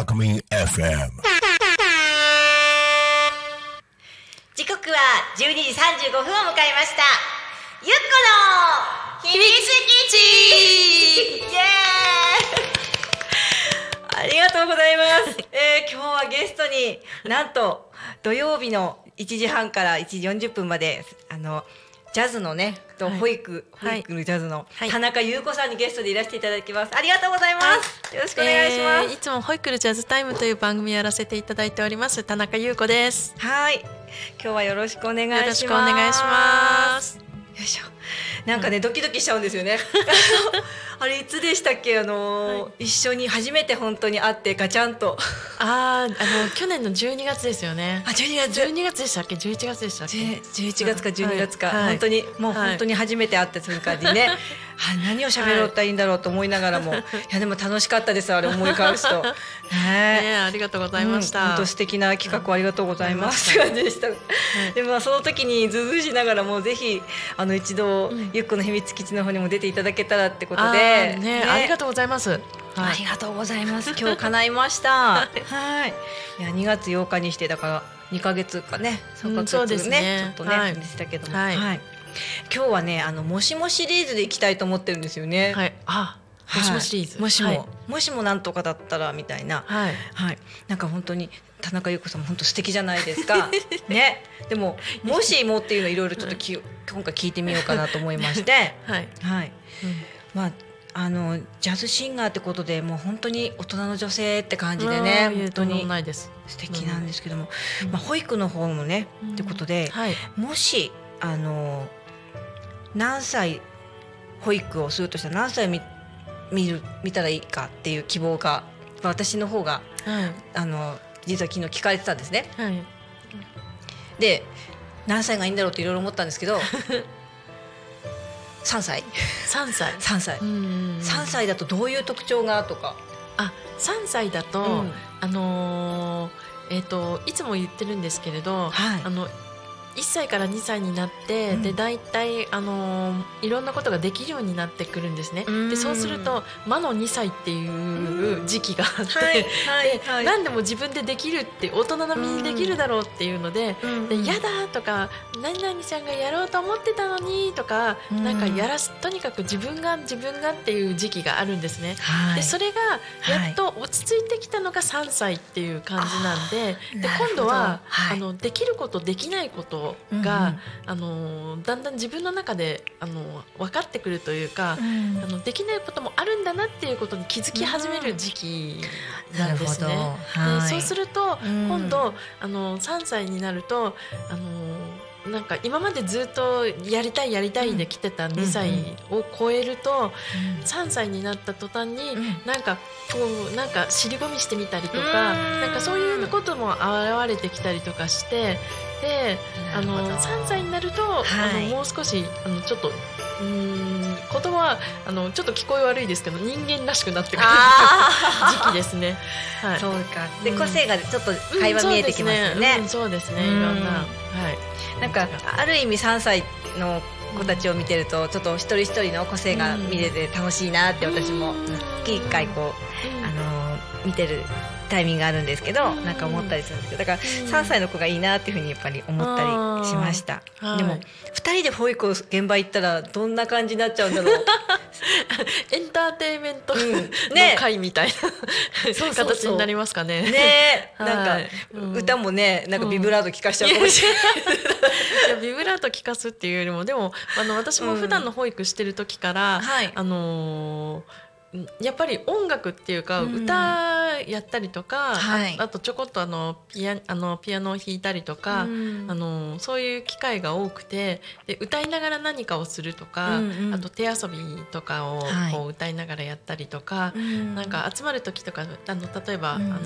タクミン FM 時刻は12時35分を迎えました。ゆっこの秘密基地。イエーイ。ありがとうございます、えー、今日はゲストになんと土曜日の1時半から1時40分まであのジャズのねとはい保育、はい保育のジャズのはい田中優子さんにゲストでいらしていただきますありがとうございます、よろしくお願いします、えーいつもホイックルジャズタイムという番組をやらせていただいております田中優子です。はい、今日はよろしくお願いします。よろしくお願いします。よいしょ。なんかね、ドキドキしちゃうんですよね。あれいつでしたっけ、あのーは一緒に初めて本当に会ってガチャンと。あーあの去年の12月ですよね。あ、12月。12月でしたっけ？11月でしたっけ？11月か12月か、はい。本当にもうはい本当に初めて会った瞬間にね、あ何を喋ろうったらいいんだろうと思いながらも、い、やでも楽しかったですあれ思い返すと。ね。ねありがとうございました。うん本当素敵な企画をありがとうございます。って感じでした。でもまあその時にずうずうしながらもぜひあの一度、うんゆっこの秘密基地の方にも出ていただけたらってことあで、ーねありがとうございます。はいありがとうございます。今日叶いました。はい。いや2月8日にしてだから2ヶ月かね、3そうですねちょっとね、はいでしたけども、はい今日はねあのもしもシリーズでいきたいと思ってるんですよね。はいあもしもシリーズ。はいもしも、はいもしもなんとかだったらみたいな。はい。はい、なんか本当に田中優子さんも本当素敵じゃないですか。ね、でももしもっていうのいろいろちょっとき、今回聞いてみようかなと思いまして、はい。はい、うんまああのジャズシンガーってことでもう本当に大人の女性って感じでね、本当にないです。素敵なんですけども、うんまあ保育の方もね、うんってことで、はい。もしあの何歳保育をするとしたら何歳見見る見たらいいかっていう希望がまあ私の方がはい。あの実は昨日聞かれてたんですね。はい。で何歳がいいんだろうっていろいろ思ったんですけど3歳 三歳。3歳、うん3歳だとどういう特徴がとか、あ3歳だと、うんあのーえっ、といつも言ってるんですけれど、はいあの1歳から2歳になって、うん。で大体、あのーいろんなことができるようになってくるんですね。うん。でそうすると魔の2歳っていう時期があって、はいで何でも自分でできるって大人並みにできるだろうっていうので。でうん。やだとか何々ちゃんがやろうと思ってたのにとか、うん。なんかやらすとにかく自分が自分がっていう時期があるんですね。はい。でそれがやっと落ち着いてきたのが3歳っていう感じなんで,、で今度は、はい。あのできることできないことが、あのだんだん自分の中であの分かってくるというか、うん。あのできないこともあるんだなっていうことに気づき始める時期なんですね。なるほど。はい。でそうすると、うん。今度あの3歳になるとあのなんか今までずっとやりたいやりたいで来てた2歳を超えると、3歳になった途端に、うん。なんかこうなんか尻込みしてみたりとかうん。なんかそういうことも現れてきたりとかしてであのなるほど。3歳になると、はい。あのもう少しあのちょっとうーん言葉はあのちょっと聞こえ悪いですけど人間らしくなってくるあ時期ですね。はい。そうか。でうん。個性がちょっと会話見えてきますよね,、うんそうですね。いろんな。はい。なんかある意味3歳の子たちを見てるとちょっと一人一人の個性が見れて楽しいなって私もうん。月1回こう、うん。あのー見てるタイミングがあるんですけど、うん。なんか思ったりするんですけどだからうん3歳の子がいいなっていうふうにやっぱり思ったりしました、はい。でも2人で保育を現場行ったらどんな感じになっちゃうんだろう。エンターテインメントのうん。ね。会みたいそうなそう。形になりますかね。ね。えなんか、歌もねなんかビブラート聞かしちゃうかもしれない、いやビブラート聞かすっていうよりもでもあの私も普段の保育してる時から、はい。あのーやっぱり音楽っていうか、うん歌やったりとか、はい。ああとちょこっとあのピアあのピアノを弾いたりとか、うん。あのそういう機会が多くてで歌いながら何かをするとか、うんうん。あと手遊びとかをはい。こう歌いながらやったりとか、うん。なんか集まる時とかあの例えば、うんうん。あ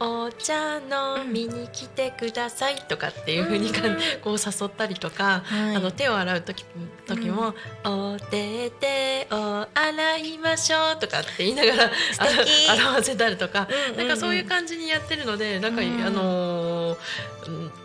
の「お茶飲みに来てください」とかっていうふうにかんこう誘ったりとか、はい。あの手を洗う時時も「お手手を洗いましょう」ととかって言いながら素敵。あら表せたりとか、うんうんうん。なんかそういう感じにやってるのでなんか、うんあの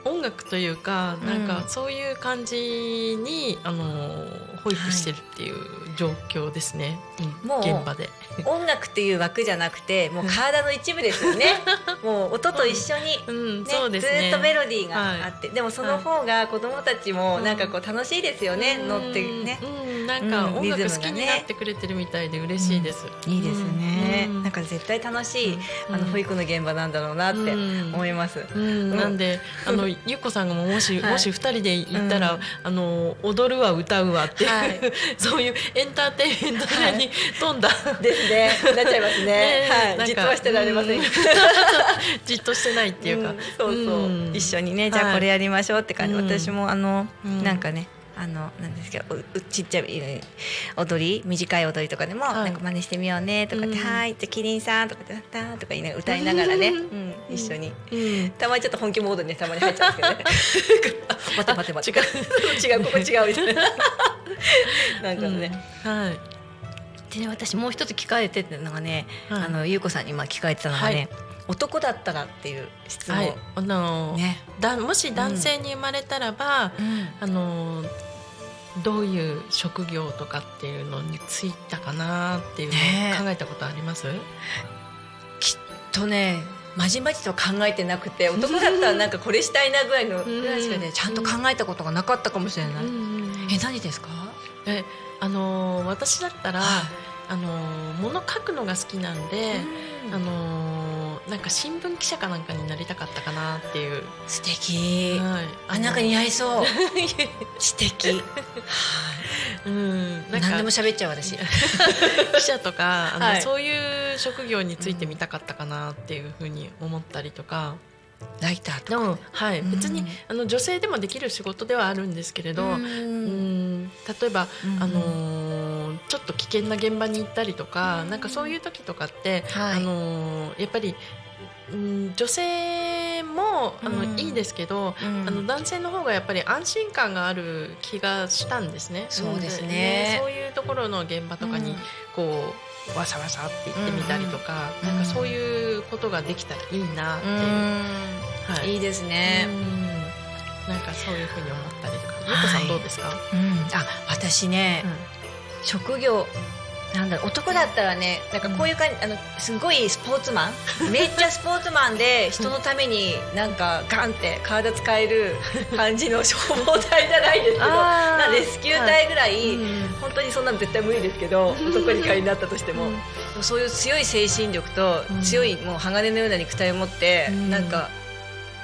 音楽というかなんかうん。そういう感じに、あのー保育してるっていう状況ですね、うん。もう現場で。音楽っていう枠じゃなくてもう体の一部ですよね。もう音と一緒に、うん、ねそうですね。ずっとメロディーがあって、でもその方が子供たちもうん。なんかこう楽しいですよね、乗ってね、うん、なんかうん音楽好きになってくれてるみたいで嬉しいです。いいですね、うん。なんか絶対楽しい、うん。あの保育の現場なんだろうなって思います、うん、なんで、あの、ゆっこさんがももし、はい。もし二人で行ったら、うん。あの、踊るわ、歌うわって。いう、はい。そういうエンターテインメント性に富んだ。ですね。なっちゃいますね。ねはい。じっとはしてられません、うん。じっとしてないっていうか、んそうそう、うん。一緒にねじゃあはい。これやりましょうって感じ、うん。私もあの、うん。なんかねあのなんですけどううちっちゃいうん踊り短い踊りとかでも、はい。なんか真似してみようねとかって「うん。はーいじゃあキリンさん」とかって「たー」とか言いながら歌いながらね、うん。うん一緒に。うん、たまにちょっと本気モードにねたまに入っちゃうんですけどね。あ待て待て待て。違う。ここ違うみたいな。なんかね、うんはい。でね私もう一つ聞かれてたのがね、はい。あの優子さんに今聞かれてたのがね、はい。男だったらっていう質問、はい、あの、ね、だ、もし男性に生まれたらば、うん。あの。どういう職業とかっていうのについたかなっていうのね。を考えたことあります？とねまじまじと考えてなくて男だったらなんかこれしたいなぐらいのぐらいしかねちゃんと考えたことがなかったかもしれない、え何ですか？えあのー私だったら、はあのー物書くのが好きなんで、うん。あのーなんか新聞記者かなんかになりたかったかなっていう、素敵、はい、あなんか似合合いそう。素敵。うん。なんか何でも喋っちゃう私。記者とかあの、はい。そういう職業についてみたかったかなっていうふうに思ったりとか、ライターとか。でも、はい、うん。別にあの女性でもできる仕事ではあるんですけれど、ううん。ん例えば、うん。あのーちょっと危険な現場に行ったりとか、なんかそういう時とかって、はい。あのーやっぱり、うん、女性もあの、うん。いいですけど、うん。あの男性の方がやっぱり安心感がある気がしたんですね。そうですね。そういうところの現場とかに、うん。こうわさわさって言ってみたりとか、うん。なんかそういうことができたらいいなって。いう。はい。いいですね、うん。なんかそういうふうに思ったりとか。ゆうこさんどうですか？うん。あ私ね、職業なんだろう男だったらねなんかこういう感じ、あのすごいスポーツマン？めっちゃスポーツマンで人のためになんかガンって体使える 感じの消防隊じゃないですけどなんレスキュー隊ぐらい、うん。本当にそんなの絶対無理ですけど男に仮になったとしても、うん。そういう強い精神力とうん。強いもう鋼のような肉体を持って、うん。なんか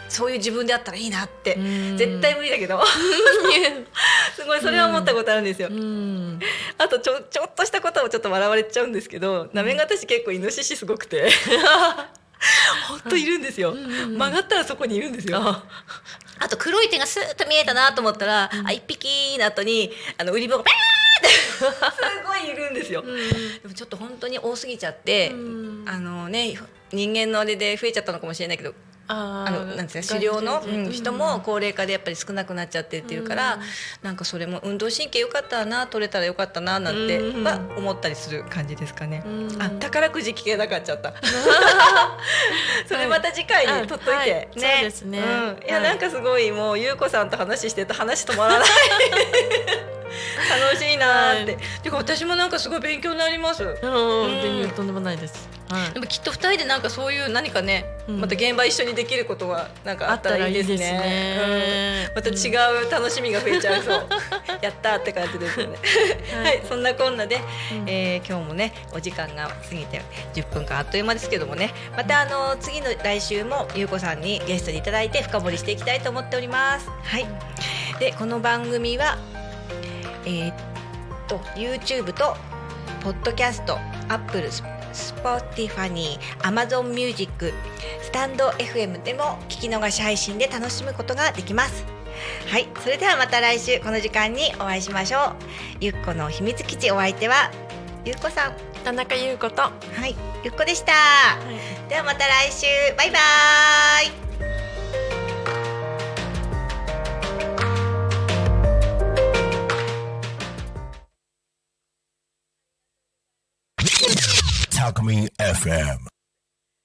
そういう自分であったらいいなって、うん。絶対無理だけど。すごいそれは思ったことあるんですよ。うん。あとちょちょっとしたことをちょっと笑われちゃうんですけど、なめがたし結構イノシシすごくて。本当いるんですよ、うん曲がったらそこにいるんですよ。あ。あと黒い手がスーッと見えたなと思ったら、あ一匹の後にあの売り場がバーって。すごいいるんですよ、でもちょっと本当に多すぎちゃって、うん。あのね人間のあれで増えちゃったのかもしれないけどああのなんですか狩猟の、うん人もうん。高齢化でやっぱり少なくなっちゃってっていうから、うん。なんかそれも運動神経良かったな取れたらよかったななんてうん。は思ったりする感じですかね。うん。あ宝くじ聞けなかっちゃった。それまた次回に取っといて、はい。はいそうですね。うん、いや、はい。なんかすごいもう優子さんと話してると話止まらない。楽しいなーって、はい。てか私もなんかすごい勉強になります。あの全然とんでもないです。はい。でもきっと二人でなんかそういう何かね、うんまた現場一緒にできることがなんかあったらいいですね。ねうんまた違う楽しみが増えちゃいそう。やったーって感じですよね。はい、そんなこんなで、うんえー今日もねお時間が過ぎて10分間あっという間ですけどもねまたあの次の来週もゆうこさんにゲストにいただいて深掘りしていきたいと思っております。はい。でこの番組はえーっと YouTube と Podcast、Apple、Spotify、Amazon Music、スタンド FM でも聞き逃し配信で楽しむことができます。はい、それではまた来週この時間にお会いしましょう。ゆっこの秘密基地お相手はゆっこさん、田中優子と、ははい、ゆっこでした。いではまた来週、バイバーイ。Alchemy FM.